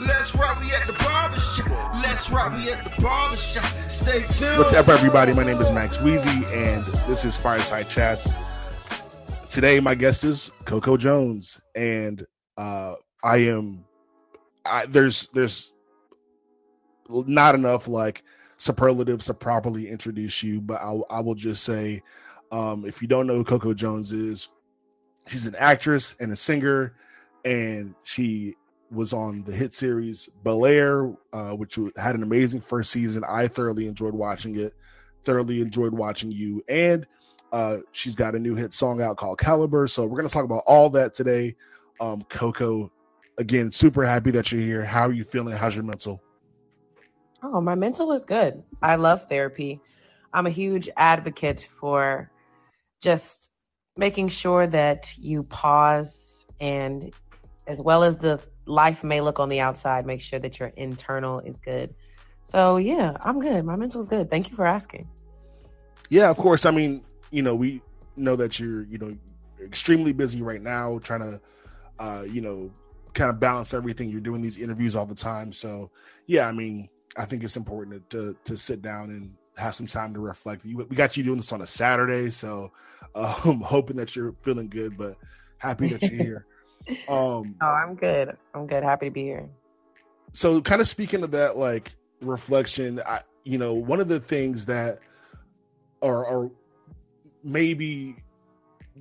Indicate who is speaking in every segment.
Speaker 1: Let's rock, we at the barbershop. Let's rock, we at the barbershop. Stay tuned.
Speaker 2: What's up, everybody? My name is Max Weezy, and this is Fireside Chats. Today, my guest is Coco Jones, and uh, I am. I, there's there's not enough like superlatives to properly introduce you, but I, I will just say, um, if you don't know who Coco Jones is, she's an actress and a singer, and she was on the hit series Bel Air, uh, which had an amazing first season. I thoroughly enjoyed watching it. Thoroughly enjoyed watching you, and uh, she's got a new hit song out called Caliber. So we're gonna talk about all that today. Um, Coco, again, super happy that you're here. How are you feeling? How's your mental?
Speaker 3: Oh, my mental is good. I love therapy. I'm a huge advocate for just making sure that you pause and as well as the life may look on the outside, make sure that your internal is good. So yeah, I'm good. My mental's good. Thank you for asking.
Speaker 2: Yeah, of course. I mean, you know, we know that you're, you know, extremely busy right now, trying to, uh, you know, kind of balance everything. You're doing these interviews all the time, so yeah. I mean, I think it's important to, to, to sit down and have some time to reflect. You, we got you doing this on a Saturday, so uh, I'm hoping that you're feeling good, but happy that you're here.
Speaker 3: Um, oh, I'm good. I'm good. Happy to be here.
Speaker 2: So, kind of speaking of that, like reflection, I, you know, one of the things that, or, or maybe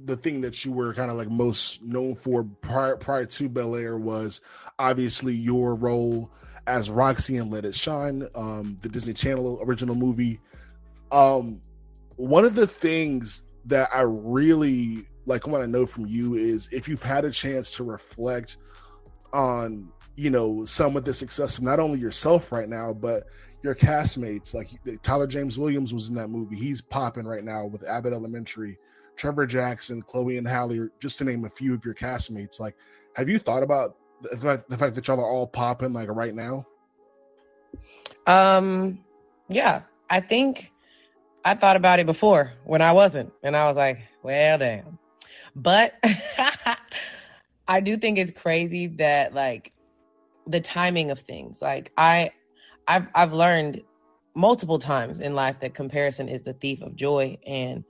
Speaker 2: the thing that you were kind of like most known for prior prior to Bel Air was obviously your role as Roxie and Let It Shine, um, the Disney Channel original movie. Um, one of the things that I really like what I know from you is if you've had a chance to reflect on, you know, some of the success of not only yourself right now, but your castmates. Like Tyler James Williams was in that movie. He's popping right now with Abbott Elementary. Trevor Jackson, Chloe and Halle, just to name a few of your castmates. Like, have you thought about the fact, the fact that y'all are all popping like right now?
Speaker 3: Um, yeah, I think I thought about it before when I wasn't, and I was like, well, damn. But I do think it's crazy that like the timing of things. Like I, I've I've learned multiple times in life that comparison is the thief of joy, and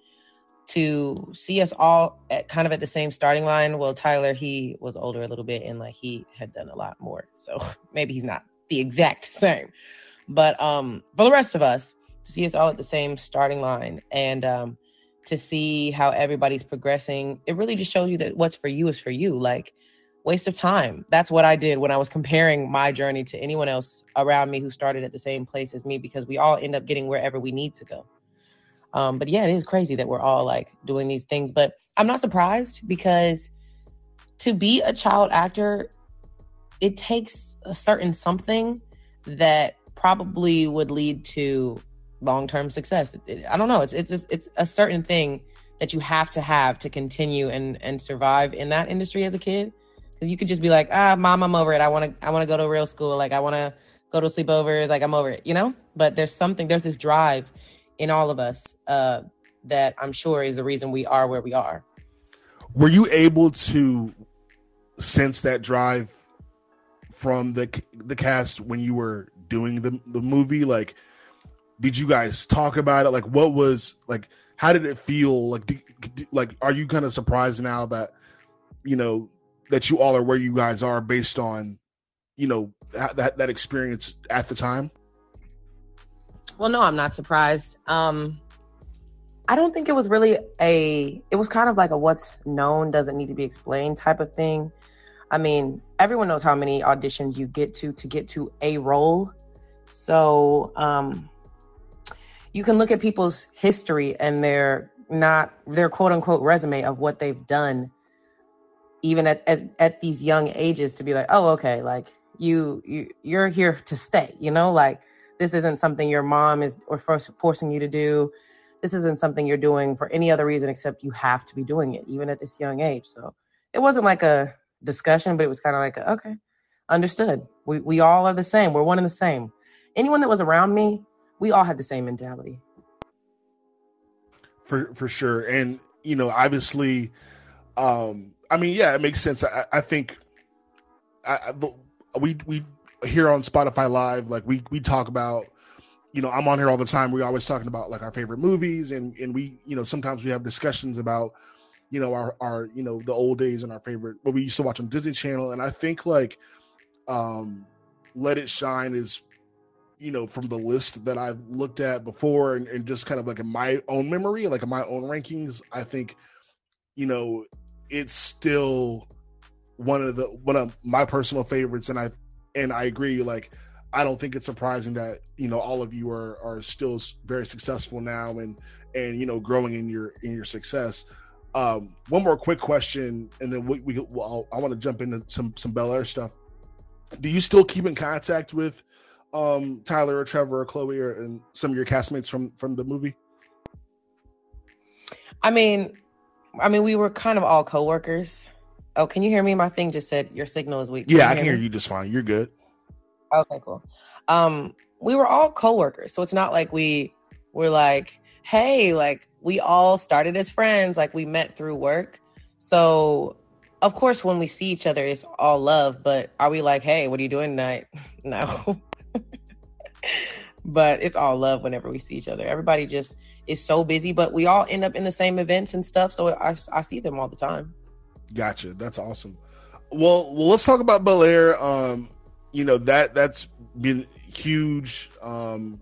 Speaker 3: to see us all at kind of at the same starting line. Well, Tyler, he was older a little bit and like he had done a lot more. So maybe he's not the exact same. But um for the rest of us, to see us all at the same starting line and um to see how everybody's progressing, it really just shows you that what's for you is for you. Like waste of time. That's what I did when I was comparing my journey to anyone else around me who started at the same place as me because we all end up getting wherever we need to go. Um, but yeah, it is crazy that we're all like doing these things. But I'm not surprised because to be a child actor, it takes a certain something that probably would lead to long-term success. It, I don't know. It's it's it's a certain thing that you have to have to continue and and survive in that industry as a kid. Because you could just be like, ah, mom, I'm over it. I want to I want to go to real school. Like I want to go to sleepovers. Like I'm over it. You know. But there's something. There's this drive in all of us uh, that I'm sure is the reason we are where we are.
Speaker 2: Were you able to sense that drive from the the cast when you were doing the the movie? Like, did you guys talk about it? Like, what was like? How did it feel? Like, like, are you kind of surprised now that you know that you all are where you guys are based on you know that that experience at the time?
Speaker 3: Well, no, I'm not surprised. Um, I don't think it was really a, it was kind of like a what's known doesn't need to be explained type of thing. I mean, everyone knows how many auditions you get to to get to a role. So, um, you can look at people's history and their not their quote unquote resume of what they've done even at, at at these young ages to be like, "Oh, okay, like you you you're here to stay." You know, like this isn't something your mom is or forcing you to do. This isn't something you're doing for any other reason except you have to be doing it, even at this young age. So it wasn't like a discussion, but it was kind of like, a, okay, understood. We we all are the same. We're one and the same. Anyone that was around me, we all had the same mentality.
Speaker 2: For for sure, and you know, obviously, um, I mean, yeah, it makes sense. I, I think, I, I we we here on Spotify Live, like we we talk about, you know, I'm on here all the time. We're always talking about like our favorite movies, and and we, you know, sometimes we have discussions about, you know, our our you know the old days and our favorite what we used to watch on Disney Channel, and I think like, um, Let It Shine is, you know, from the list that I've looked at before, and, and just kind of like in my own memory, like in my own rankings, I think, you know, it's still one of the one of my personal favorites, and I and I agree. Like, I don't think it's surprising that you know all of you are are still very successful now and and you know growing in your in your success. Um, one more quick question, and then we, we well, I want to jump into some some Bel Air stuff. Do you still keep in contact with um, Tyler or Trevor or Chloe or and some of your castmates from from the movie?
Speaker 3: I mean, I mean, we were kind of all coworkers. Oh, can you hear me? My thing just said your signal is weak.
Speaker 2: Can yeah, I can hear me? you just fine. You're good.
Speaker 3: Okay, cool. Um, we were all coworkers, so it's not like we were like, hey, like we all started as friends, like we met through work. So, of course, when we see each other, it's all love. But are we like, hey, what are you doing tonight? no. but it's all love whenever we see each other. Everybody just is so busy, but we all end up in the same events and stuff. So I, I see them all the time.
Speaker 2: Gotcha. That's awesome. Well, well, let's talk about Bel Air. Um, you know that that's been huge. Um,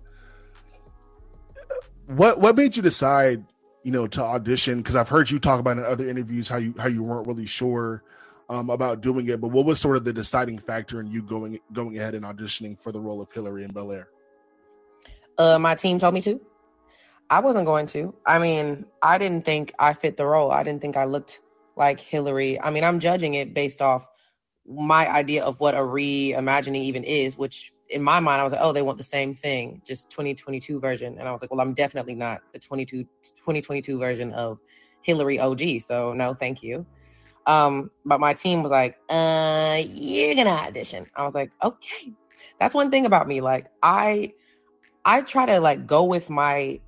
Speaker 2: what what made you decide, you know, to audition? Because I've heard you talk about in other interviews how you how you weren't really sure um, about doing it, but what was sort of the deciding factor in you going going ahead and auditioning for the role of Hilary in Bel Air?
Speaker 3: Uh, my team told me to. I wasn't going to. I mean, I didn't think I fit the role. I didn't think I looked like Hilary. I mean, I'm judging it based off my idea of what a reimagining even is, which in my mind, I was like, oh, they want the same thing, just 2022 version. And I was like, well, I'm definitely not the 22, 2022 version of Hilary OG. So no, thank you. Um, but my team was like, uh, you're gonna audition. I was like, okay. That's one thing about me. Like I, I try to like go with my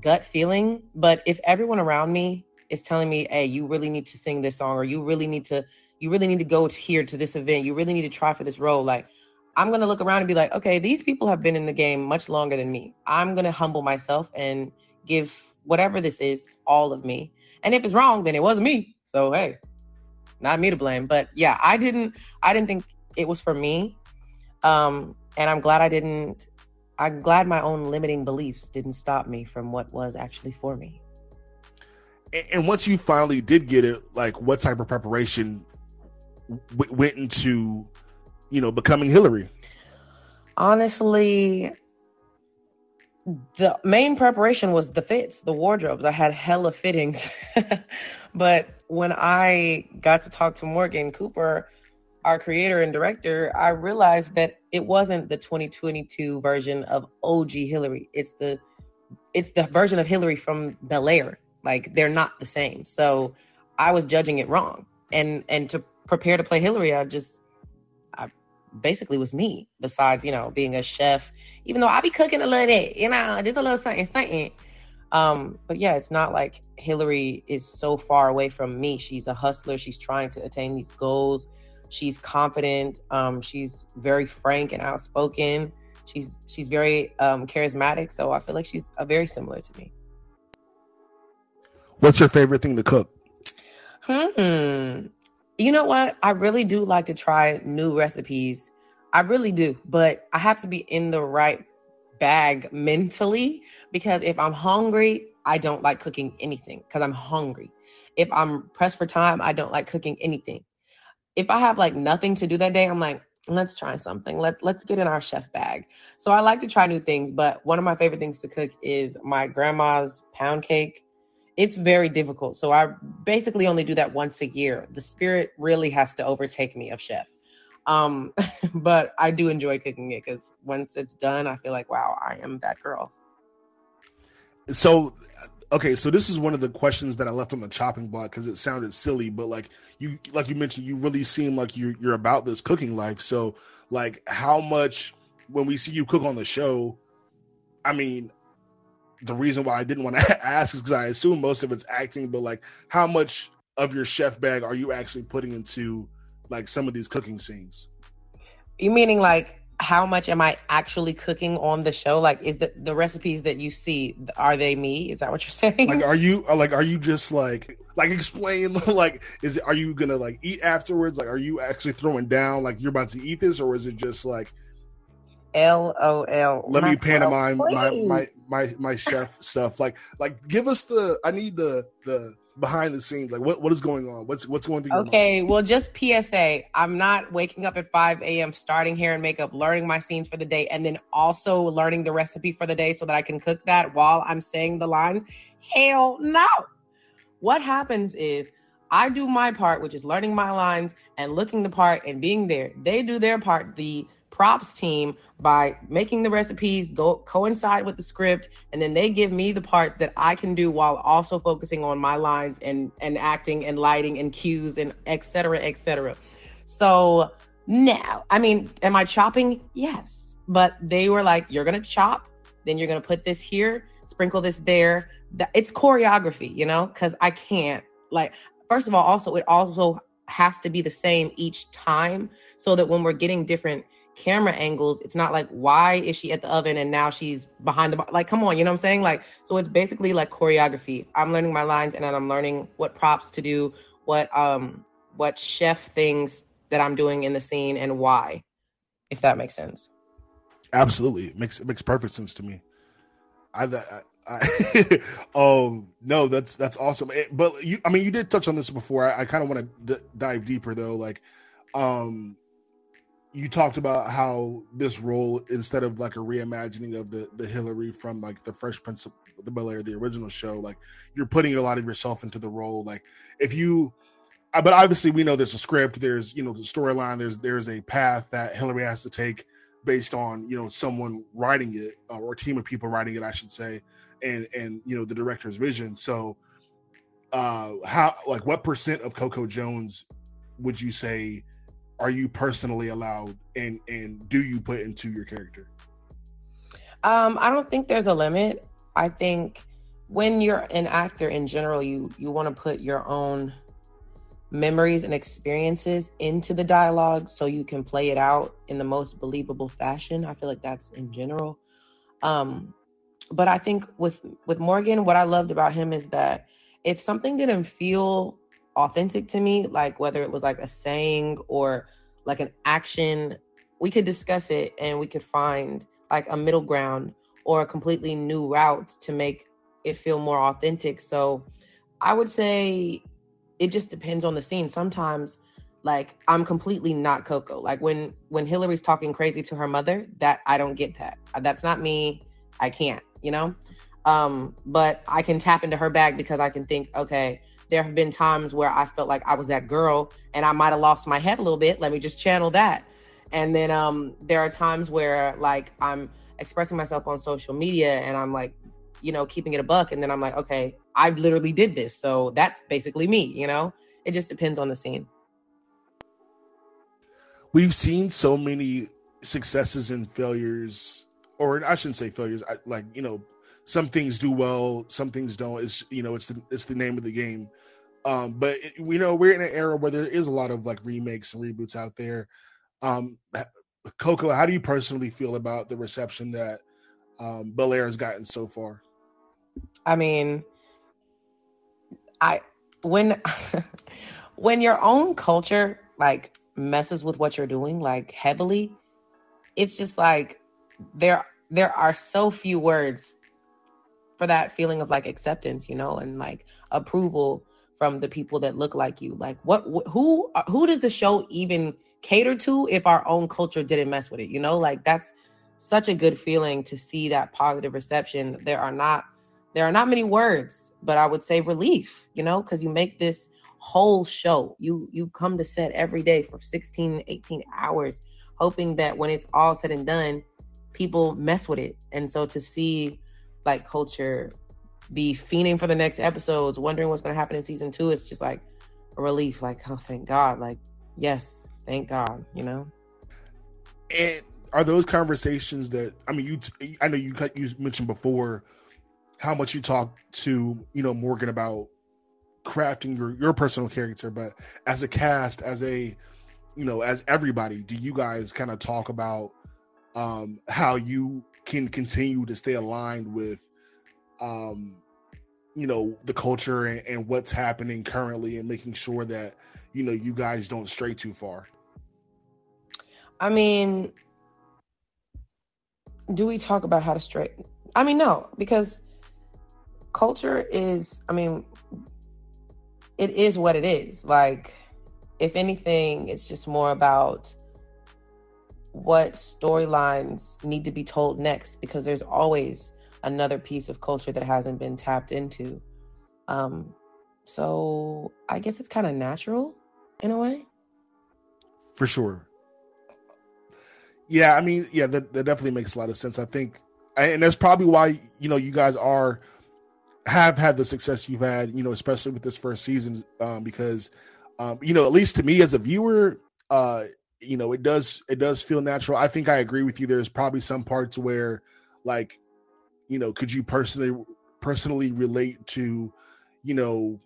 Speaker 3: gut feeling, but if everyone around me is telling me, hey, you really need to sing this song or you really need to you really need to go here to this event. You really need to try for this role. Like I'm going to look around and be like, okay, these people have been in the game much longer than me. I'm going to humble myself and give whatever this is all of me. And if it's wrong, then it wasn't me. So, hey, not me to blame. But yeah, I didn't I didn't think it was for me. Um and I'm glad I didn't I'm glad my own limiting beliefs didn't stop me from what was actually for me
Speaker 2: and once you finally did get it, like what type of preparation w- went into, you know, becoming Hilary?
Speaker 3: Honestly, the main preparation was the fits, the wardrobes. I had hella fittings. but when I got to talk to Morgan Cooper, our creator and director, I realized that it wasn't the 2022 version of OG Hilary. It's the it's the version of Hilary from Bel Air like they're not the same. So I was judging it wrong. And and to prepare to play Hilary, I just basically was me. Besides, you know, being a chef, even though I be cooking a little bit, you know, just a little something, something. Um, but yeah, it's not like Hilary is so far away from me. She's a hustler. She's trying to attain these goals. She's confident. Um, she's very frank and outspoken. She's she's very um, charismatic. So I feel like she's a very similar to me.
Speaker 2: What's your favorite thing to cook?
Speaker 3: Hmm. You know what? I really do like to try new recipes. I really do, but I have to be in the right bag mentally because if I'm hungry, I don't like cooking anything because I'm hungry. If I'm pressed for time, I don't like cooking anything. If I have like nothing to do that day, I'm like, let's try something. Let's let's get in our chef bag. So I like to try new things, but one of my favorite things to cook is my grandma's pound cake it's very difficult. So I basically only do that once a year. The spirit really has to overtake me of chef. Um, but I do enjoy cooking it because once it's done, I feel like, wow, I am that girl.
Speaker 2: So, okay, so this is one of the questions that I left on the chopping block because it sounded silly, but like you, like you mentioned, you really seem like you're you're about this cooking life. So, like, how much when we see you cook on the show, I mean, the reason why I didn't want to ask is because I assume most of it's acting, but like how much of your chef bag are you actually putting into like some of these cooking scenes?
Speaker 3: You meaning like how much am I actually cooking on the show? Like, is the the recipes that you see are they me? Is that what you're saying?
Speaker 2: Like, are you uh, like are you just like like explain like is it are you gonna like eat afterwards? Like, are you actually throwing down like you're about to eat this, or is it just like
Speaker 3: L O L?
Speaker 2: let me pantomime my, my my my chef stuff? Like like give us the I need the the behind the scenes like what what is going on what's what's going through
Speaker 3: Okay, well, just PSA. I'm not waking up at 5 a.m., starting hair and makeup, learning my scenes for the day, and then also learning the recipe for the day so that I can cook that while I'm saying the lines. Hell no. What happens is I do my part, which is learning my lines and looking the part and being there. They do their part, the props team, by making the recipes go coincide with the script, and then they give me the parts that I can do while also focusing on my lines and and acting and lighting and cues and etc cetera, et cetera. So now, I mean, am I chopping? Yes. But they were like, you're gonna chop, then you're gonna put this here, sprinkle this there. It's choreography, you know, because I can't like first of all, also it also has to be the same each time so that when we're getting different camera angles, it's not like why is she at the oven and now she's behind the bar? like come on, you know what I'm saying? Like so it's basically like choreography. I'm learning my lines and then I'm learning what props to do, what um what chef things that I'm doing in the scene and why, if that makes sense.
Speaker 2: absolutely it makes it makes perfect sense to me I, I, I um no that's that's awesome Eh, but you I mean you did touch on this before I, I kind of want to d- dive deeper though like um you talked about how this role instead of like a reimagining of the the Hilary from like the Fresh Prince of the Bel Air the original show like you're putting a lot of yourself into the role. Like if you uh, but obviously we know there's a script there's you know the storyline there's there's a path that Hilary has to take based on you know someone writing it uh, or a team of people writing it I should say and and you know the director's vision. So uh how like what percent of Coco Jones would you say are you personally allowed and and do you put into your character
Speaker 3: Um, I don't think there's a limit. I think when you're an actor in general, you you want to put your own memories and experiences into the dialogue so you can play it out in the most believable fashion. I feel like that's in general. Um, but I think with with Morgan, what I loved about him is that if something didn't feel authentic to me, like whether it was like a saying or like an action, we could discuss it and we could find like a middle ground or a completely new route to make it feel more authentic. So I would say it just depends on the scene. Sometimes like I'm completely not Coco. Like when when Hilary's talking crazy to her mother, that I don't get that. That's not me. I can't, you know? Um, but I can tap into her bag because I can think, okay, there have been times where I felt like I was that girl and I might have lost my head a little bit. Let me just channel that. And then um, there are times where like I'm expressing myself on social media and I'm like, you know, keeping it a buck. And then I'm like, okay, I literally did this. So that's basically me, you know? It just depends on the scene.
Speaker 2: we've seen so many successes and failures or I shouldn't say failures like you know some things do well some things don't. It's you know it's the it's the name of the game. Um but it, we know we're in an era where there is a lot of like remakes and reboots out there. Um Coco how do you personally feel about the reception that um Bel Air has gotten so far?
Speaker 3: I mean, I when when your own culture like messes with what you're doing like heavily, it's just like there there are so few words for that feeling of like acceptance, you know, and like approval from the people that look like you. Like what wh- who uh, who does the show even cater to if our own culture didn't mess with it, you know? Like that's such a good feeling to see that positive reception. There are not there are not many words, but I would say relief, you know, because you make this whole show. You you come to set every day for 16, 18 hours, hoping that when it's all said and done, people mess with it. And so to see like culture be fiending for the next episodes, wondering what's gonna happen in season two, it's just like a relief, like, oh thank God. Like, yes, thank God, you know?
Speaker 2: and are those conversations that I mean you I know you you mentioned before how much you talk to you know Morgan about crafting your your personal character but as a cast as a you know as everybody do you guys kind of talk about um, how you can continue to stay aligned with, um, you know, the culture and, and what's happening currently, and making sure that you know you guys don't stray too far.
Speaker 3: I mean, do we talk about how to stray? I mean, no, because culture is, I mean, it is what it is. Like, if anything, it's just more about what storylines need to be told next because there's always another piece of culture that hasn't been tapped into. Um, so I guess it's kind of natural in a way.
Speaker 2: For sure. Yeah, I mean, yeah, that, that definitely makes a lot of sense. I think, and that's probably why you know you guys are have had the success you've had, you know, especially with this first season, um, because, um, you know, at least to me as a viewer, uh, you know, it does it does feel natural. I think I agree with you. There's probably some parts where, like, you know, could you personally personally relate to, you know,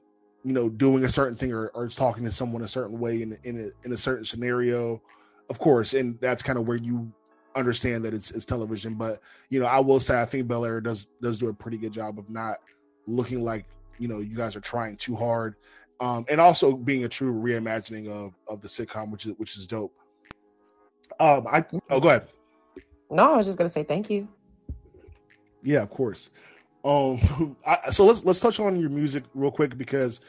Speaker 2: you know, doing a certain thing or, or talking to someone a certain way in in a, in a certain scenario, of course, and that's kind of where you understand that it's it's television. But you know, I will say I think Bel Air does does do a pretty good job of not looking like you know you guys are trying too hard, um, and also being a true reimagining of of the sitcom, which is which is dope. Um, I oh go ahead.
Speaker 3: No, I was just gonna say thank you.
Speaker 2: Yeah, of course. Um, I, so let's let's touch on your music real quick because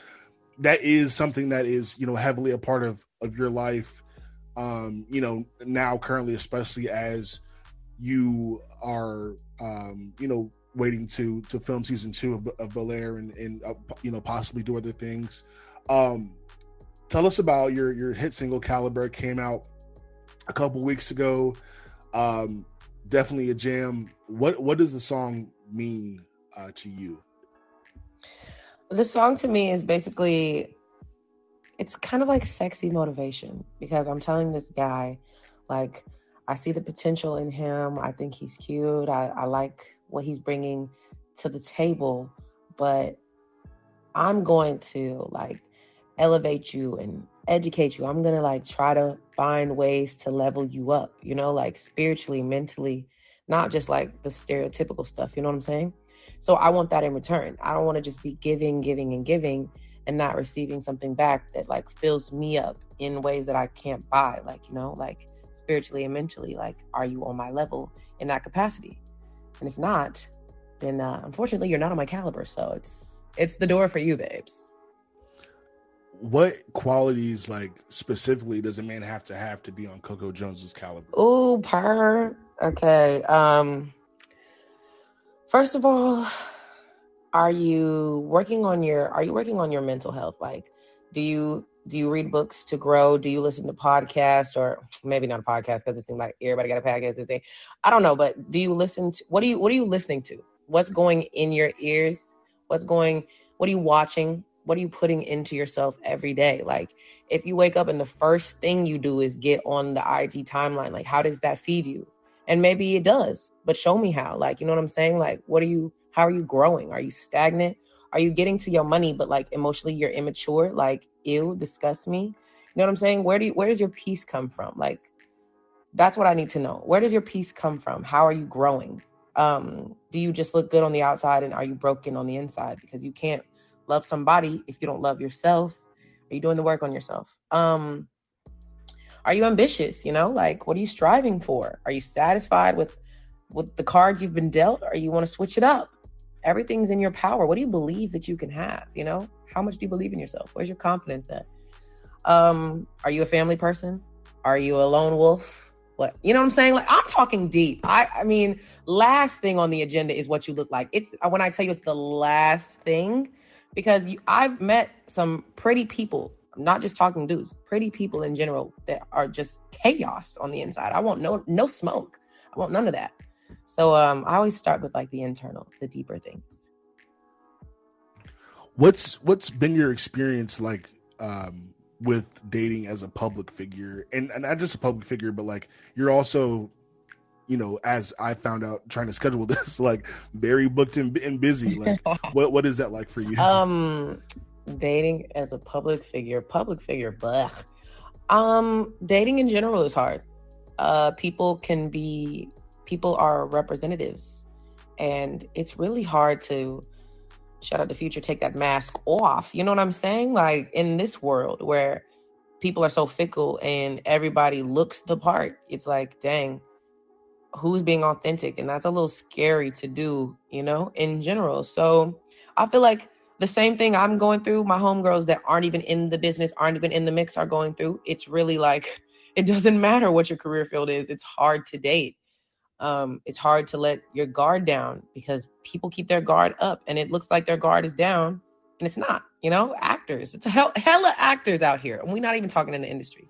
Speaker 2: that is something that is you know heavily a part of of your life. Um, you know now currently, especially as you are um, you know waiting to to film season two of, of Bel Air and and uh, you know possibly do other things. Um, tell us about your your hit single Caliber came out a couple weeks ago. Um, definitely a jam. What what does the song mean uh, to you?
Speaker 3: The song to me is basically it's kind of like sexy motivation because I'm telling this guy like I see the potential in him. I think he's cute. I, I like what he's bringing to the table, but I'm going to like elevate you and educate you. I'm going to like try to find ways to level you up, you know, like spiritually, mentally, not just like the stereotypical stuff, you know what I'm saying? So I want that in return. I don't want to just be giving, giving, and giving and not receiving something back that like fills me up in ways that I can't buy, like, you know, like spiritually and mentally. Like, are you on my level in that capacity? And if not, then uh, unfortunately you're not on my caliber. So it's it's the door for you, babes.
Speaker 2: What qualities, like specifically, does a man have to have to be on Coco Jones's caliber?
Speaker 3: Oh, per. Okay. Um. First of all, are you working on your Are you working on your mental health? Like, do you do you read books to grow? Do you listen to podcasts or maybe not a podcast because it seems like everybody got a podcast this day. I don't know, but do you listen to what do you what are you listening to? What's going in your ears? What's going what are you watching? What are you putting into yourself every day? Like if you wake up and the first thing you do is get on the IG timeline, like how does that feed you? And maybe it does, but show me how. Like, you know what I'm saying? Like what are you how are you growing? Are you stagnant? Are you getting to your money, but like emotionally you're immature? Like, ew, disgust me. You know what I'm saying? Where do you, where does your peace come from? Like, that's what I need to know. Where does your peace come from? How are you growing? Um, do you just look good on the outside and are you broken on the inside? Because you can't love somebody if you don't love yourself. Are you doing the work on yourself? Um, are you ambitious? You know, like what are you striving for? Are you satisfied with with the cards you've been dealt, or you want to switch it up? Everything's in your power. What do you believe that you can have? You know, how much do you believe in yourself? Where's your confidence at? Um, are you a family person? Are you a lone wolf? What you know what I'm saying? Like I'm talking deep. I I mean, last thing on the agenda is what you look like. It's when I tell you it's the last thing because you, I've met some pretty people. I'm not just talking dudes, pretty people in general that are just chaos on the inside. I want no no smoke. I want none of that. So um, I always start with like the internal, the deeper things.
Speaker 2: What's what's been your experience like um, with dating as a public figure, and, and not just a public figure, but like you're also, you know, as I found out trying to schedule this, like very booked and, and busy. Like, what what is that like for you?
Speaker 3: Um, dating as a public figure, public figure, but um, dating in general is hard uh, people can be people are representatives, and it's really hard to shout out the future take that mask off. You know what I'm saying? Like in this world where people are so fickle and everybody looks the part, it's like, dang, who's being authentic? And that's a little scary to do, you know, in general. So I feel like the same thing I'm going through, my homegirls that aren't even in the business, aren't even in the mix are going through. It's really like it doesn't matter what your career field is. It's hard to date. Um, it's hard to let your guard down because people keep their guard up and it looks like their guard is down and it's not, you know, actors. It's a hell, hella actors out here. And we're not even talking in the industry.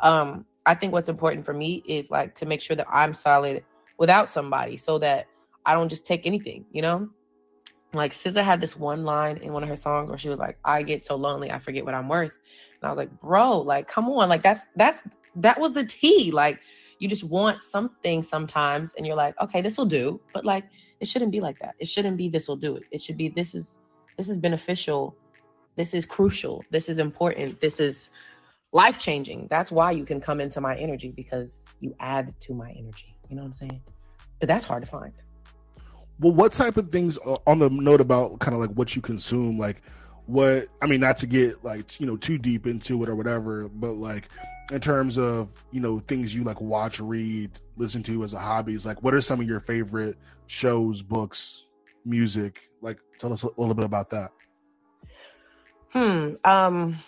Speaker 3: Um, I think what's important for me is like to make sure that I'm solid without somebody so that I don't just take anything, you know? Like SZA had this one line in one of her songs where she was like, I get so lonely, I forget what I'm worth. And I was like, bro, like, come on. Like that's that's that was the tea. Like you just want something sometimes and you're like, okay, this will do. But like it shouldn't be like that. It shouldn't be this will do it. It should be this is this is beneficial. This is crucial. This is important. This is life changing. That's why you can come into my energy because you add to my energy. You know what I'm saying? But that's hard to find.
Speaker 2: Well, what type of things uh, on the note about kind of like what you consume, like what I mean, not to get like you know too deep into it or whatever, but like in terms of you know things you like watch, read, listen to as a hobbies, like what are some of your favorite shows, books, music? Like, tell us a little bit about that.
Speaker 3: Hmm. Um,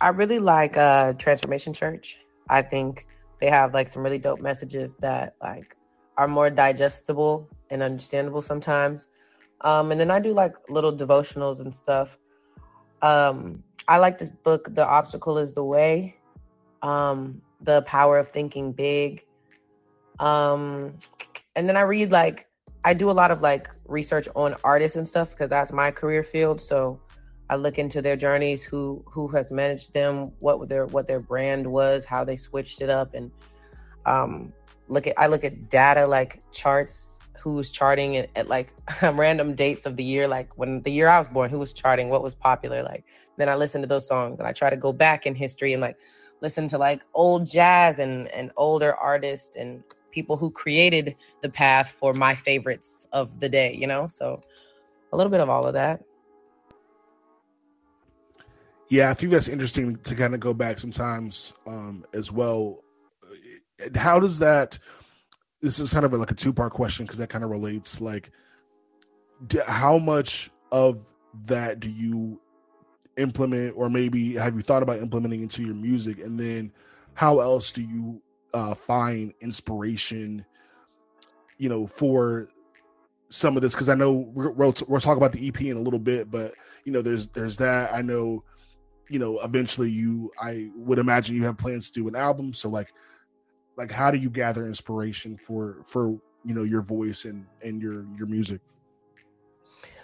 Speaker 3: I really like uh Transformation Church. I think they have like some really dope messages that like are more digestible and understandable sometimes. Um, and then I do like little devotionals and stuff. Um, I like this book, The Obstacle is the Way. Um, The Power of Thinking Big. Um, and then I read like I do a lot of like research on artists and stuff because that's my career field. So I look into their journeys, who who has managed them, what their what their brand was, how they switched it up, and um, look at I look at data like charts, who's charting at, at like random dates of the year, like when the year I was born, who was charting, what was popular, like then I listen to those songs and I try to go back in history and like listen to like old jazz and and older artists and people who created the path for my favorites of the day, you know? So a little bit of all of that.
Speaker 2: Yeah, I think that's interesting to kind of go back sometimes um, as well. How does that? This is kind of like a two part question because that kind of relates. Like, how much of that do you implement, or maybe have you thought about implementing into your music? And then, how else do you uh, find inspiration? You know, for some of this because I know we're, we'll, we'll talk about the EP in a little bit, but you know, there's there's that. I know you know eventually you i would imagine you have plans to do an album so like like how do you gather inspiration for for you know your voice and and your your music?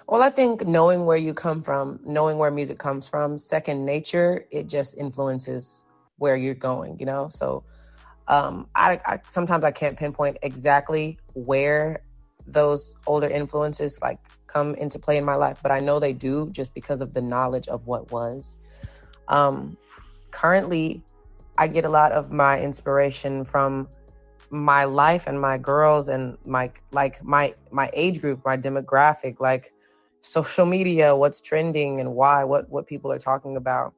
Speaker 3: Well i think knowing where you come from knowing where music comes from second nature it just influences where you're going you know? So um I, I sometimes i can't pinpoint exactly where those older influences like come into play in my life but i know they do just because of the knowledge of what was. Um, currently, I get a lot of my inspiration from my life and my girls and my like my my age group, my demographic, like social media, what's trending and why, what what people are talking about,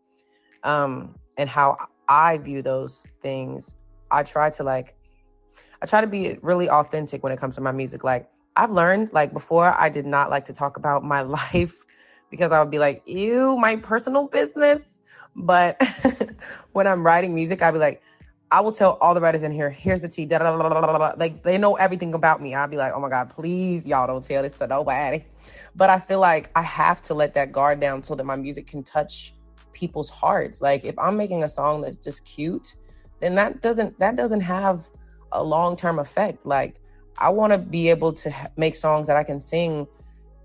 Speaker 3: um, and how I view those things. I try to like, I try to be really authentic when it comes to my music. Like I've learned, like before, I did not like to talk about my life because I would be like, ew, my personal business. But when I'm writing music, I'll be like, I will tell all the writers in here, here's the tea, da, da, da, like they know everything about me. I'll be like, oh my God, please, y'all don't tell this to nobody. But I feel like I have to let that guard down so that my music can touch people's hearts. Like if I'm making a song that's just cute, then that doesn't that doesn't have a long-term effect. Like I want to be able to ha- make songs that I can sing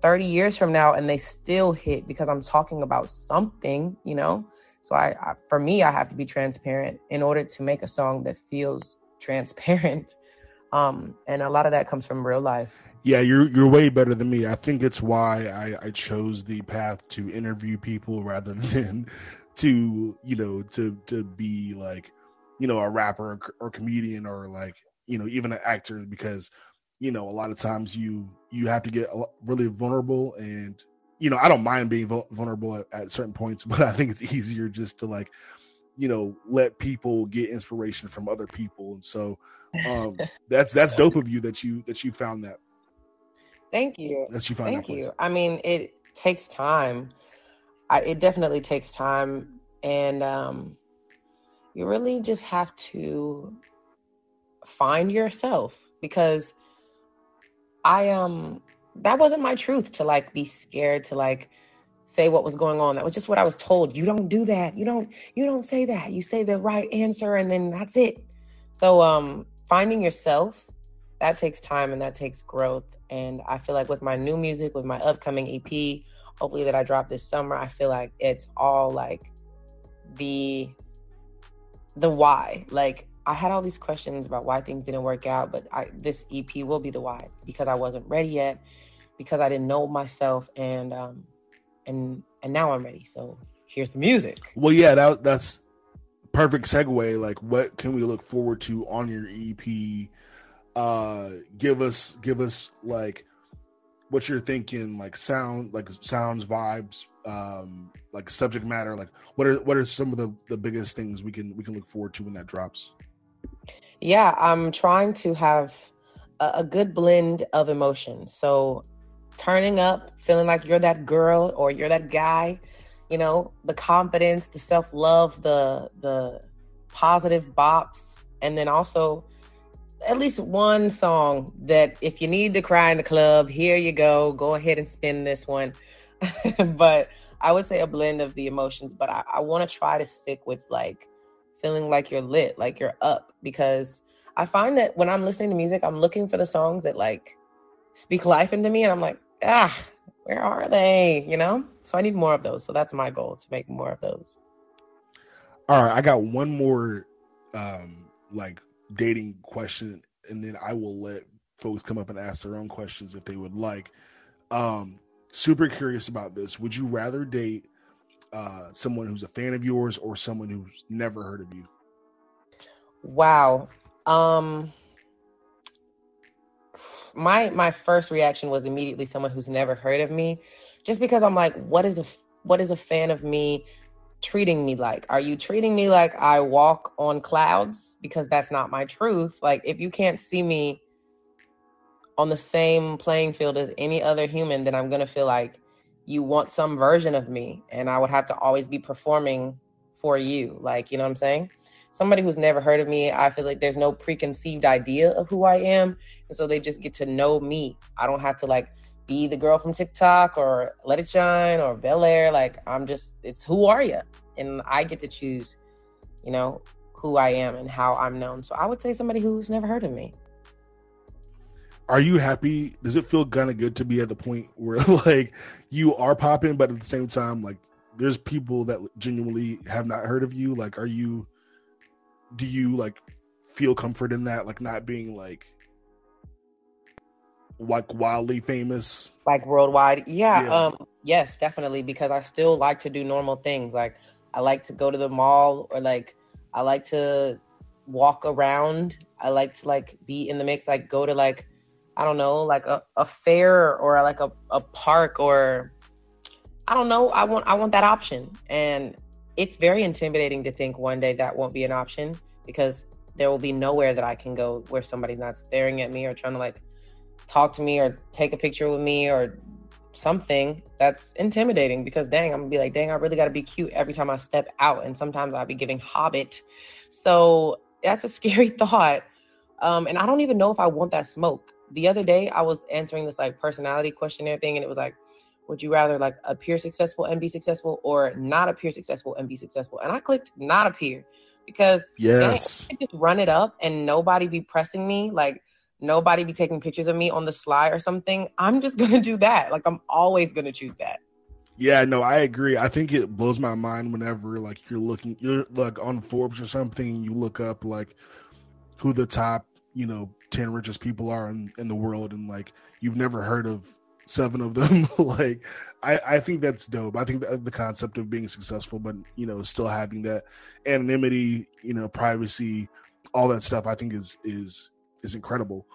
Speaker 3: 30 years from now and they still hit because I'm talking about something, you know? So I, I, for me, I have to be transparent in order to make a song that feels transparent. Um, and a lot of that comes from real life.
Speaker 2: Yeah, you're you're way better than me. I think it's why I, I chose the path to interview people rather than to you know to to be like you know, a rapper or, or comedian or like, you know, even an actor because, you know, a lot of times you you have to get really vulnerable and you know, I don't mind being vulnerable at, at certain points, but I think it's easier just to like, you know, let people get inspiration from other people. And so um that's that's dope of you that you that you found that.
Speaker 3: Thank you.
Speaker 2: That you found
Speaker 3: Thank you. I mean, it takes time. I, it definitely takes time and um you really just have to find yourself because I um that wasn't my truth to like be scared to like say what was going on. That was just what I was told. You don't do that. You don't you don't say that. You say the right answer and then that's it. So um finding yourself that takes time and that takes growth and I feel like with my new music with my upcoming EP hopefully that I drop this summer I feel like it's all like the the why. Like I had all these questions about why things didn't work out, but I, this EP will be the why because I wasn't ready yet, because I didn't know myself, and um, and and now I'm ready. So here's the music.
Speaker 2: Well, yeah, that that's perfect segue. Like, what can we look forward to on your EP? Uh, give us give us like what you're thinking, like sound, like sounds, vibes, um, like subject matter. Like, what are what are some of the the biggest things we can we can look forward to when that drops?
Speaker 3: Yeah, I'm trying to have a, a good blend of emotions. So, turning up, feeling like you're that girl or you're that guy, you know, the confidence, the self love, the the positive bops, and then also at least one song that if you need to cry in the club, here you go. Go ahead and spin this one. but I would say a blend of the emotions, but I, I want to try to stick with like feeling like you're lit, like you're up, because I find that when I'm listening to music, I'm looking for the songs that like speak life into me, and I'm like, ah, where are they? You know? So I need more of those. So that's my goal to make more of those.
Speaker 2: All right, I got one more um like dating question, and then I will let folks come up and ask their own questions if they would like. Um, super curious about this. Would you rather date uh, someone who's a fan of yours or someone who's never heard of you?
Speaker 3: Wow. Um, my my first reaction was immediately someone who's never heard of me, just because I'm like, what is a what is a fan of me treating me like? Are you treating me like I walk on clouds? Because that's not my truth. Like, if you can't see me on the same playing field as any other human, then I'm to feel like you want some version of me. And I would have to always be performing for you. Like, you know what I'm saying? Somebody who's never heard of me, I feel like there's no preconceived idea of who I am. And so they just get to know me. I don't have to like be the girl from TikTok or Let It Shine or Bel Air. Like I'm just, it's who are you? And I get to choose, you know, who I am and how I'm known. So I would say somebody who's never heard of me.
Speaker 2: Are you happy? Does it feel kind of good to be at the point where like you are popping, but at the same time, like there's people that genuinely have not heard of you? Like, are you? Do you like feel comfort in that? Like not being like like wildly famous
Speaker 3: like worldwide yeah, yeah, um yes definitely because i still like to do normal things like i like to go to the mall or like i like to walk around i like to like be in the mix like go to like i don't know like a, a fair or like a, a park or i don't know i want i want that option and it's very intimidating to think one day that won't be an option because there will be nowhere that i can go where somebody's not staring at me or trying to like talk to me or take a picture with me or something that's intimidating because dang, I'm gonna be like, dang, I really gotta be cute every time I step out. And sometimes I'll be giving Hobbit. So that's a scary thought. Um, and I don't even know if I want that smoke. The other day I was answering this like personality questionnaire thing and it was like, would you rather like appear successful and be successful or not appear successful and be successful? And I clicked not appear because
Speaker 2: yes,
Speaker 3: dang, just run it up and nobody be pressing me. Like nobody be taking pictures of me on the sly or something, I'm just gonna do that. Like I'm always gonna choose that.
Speaker 2: Yeah, no, I agree. I think it blows my mind whenever like you're looking you're like on Forbes or something and you look up like who the top, you know, ten richest people are in, in the world and like you've never heard of seven of them. like, I, I think that's dope. I think the, the concept of being successful, but you know, still having that anonymity, you know, privacy, all that stuff, I think is is is incredible.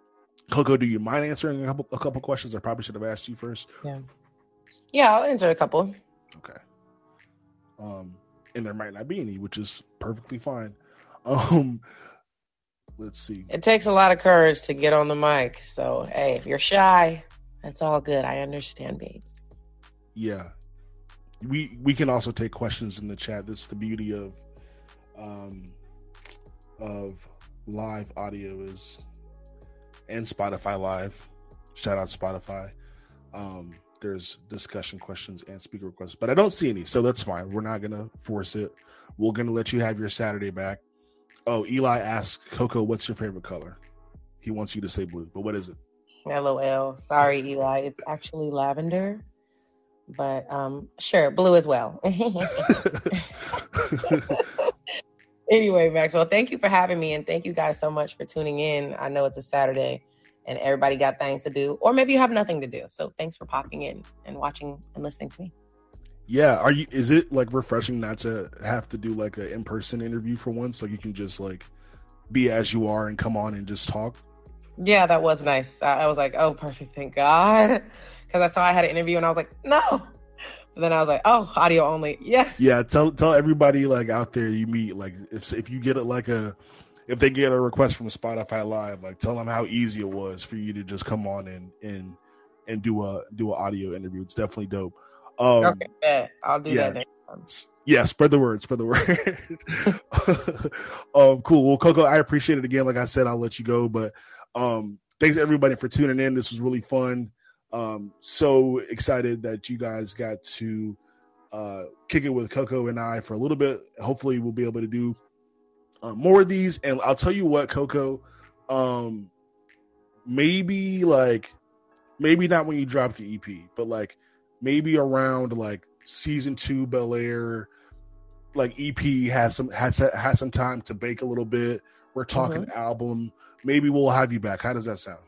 Speaker 2: Coco, do you mind answering a couple a couple questions? I probably should have asked you first.
Speaker 3: Yeah. Yeah, I'll answer a couple.
Speaker 2: Okay. Um, and there might not be any, which is perfectly fine. Um, let's see.
Speaker 3: It takes a lot of courage to get on the mic. So, hey, if you're shy, that's all good. I understand, babes.
Speaker 2: Yeah. We we can also take questions in the chat. That's the beauty of um of live audio is and Spotify live. Shout out Spotify. Um there's discussion questions and speaker requests, but I don't see any, so that's fine. We're not gonna force it. We're gonna let you have your Saturday back. Oh, Eli asks Coco, "What's your favorite color?" He wants you to say blue, but what is it?
Speaker 3: LOL. Sorry, Eli. It's actually lavender, but um, sure, blue as well. anyway, Maxwell, thank you for having me, and thank you guys so much for tuning in. I know it's a Saturday and everybody got things to do, or maybe you have nothing to do. So thanks for popping in and watching and listening to me.
Speaker 2: Yeah, are you? Is it like refreshing not to have to do like an in-person interview for once? Like you can just like be as you are and come on and just talk.
Speaker 3: Yeah, that was nice. I, I was like, oh, perfect, thank God, because I saw I had an interview and I was like, no. But then I was like, oh, audio only, yes.
Speaker 2: Yeah, tell tell everybody like out there you meet like if if you get it like a if they get a request from Spotify Live, like tell them how easy it was for you to just come on and and and do a do an audio interview. It's definitely dope.
Speaker 3: Um, okay, yeah, I'll do yeah. that next time.
Speaker 2: Yeah, spread the word, spread the word. um, cool. Well, Coco, I appreciate it again. Like I said, I'll let you go, but um, thanks everybody for tuning in. This was really fun. Um, so excited that you guys got to uh, kick it with Coco and I for a little bit. Hopefully, we'll be able to do uh, more of these. And I'll tell you what, Coco, um, maybe like maybe not when you drop the EP, but like maybe around like season two Bel Air, like EP has some has has some time to bake a little bit. We're talking mm-hmm. album. Maybe we'll have you back. How does that sound?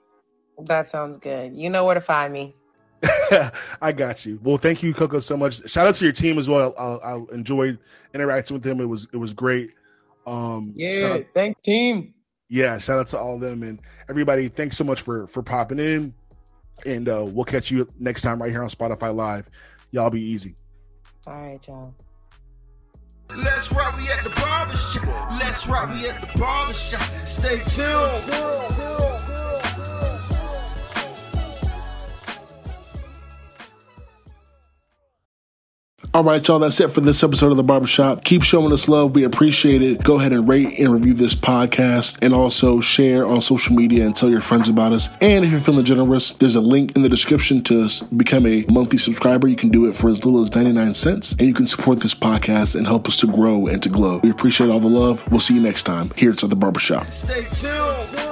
Speaker 3: That sounds good. You know where to find me.
Speaker 2: I got you. Well, thank you, Coco, so much. Shout out to your team as well. I, I enjoyed interacting with them. It was it was great. Um,
Speaker 3: yeah, thanks team.
Speaker 2: Yeah, shout out to all of them and everybody. Thanks so much for for popping in, and uh, we'll catch you next time right here on Spotify Live. Y'all be easy.
Speaker 3: All right, y'all.
Speaker 1: Let's rock, we at the barbershop. Let's rock, we at the barbershop. Stay tuned.
Speaker 2: All right, y'all, that's it for this episode of The Barbershop. Keep showing us love. We appreciate it. Go ahead and rate and review this podcast and also share on social media and tell your friends about us. And if you're feeling generous, there's a link in the description to become a monthly subscriber. You can do it for as little as 99 cents and you can support this podcast and help us to grow and to glow. We appreciate all the love. We'll see you next time here at The Barbershop.
Speaker 1: Stay tuned.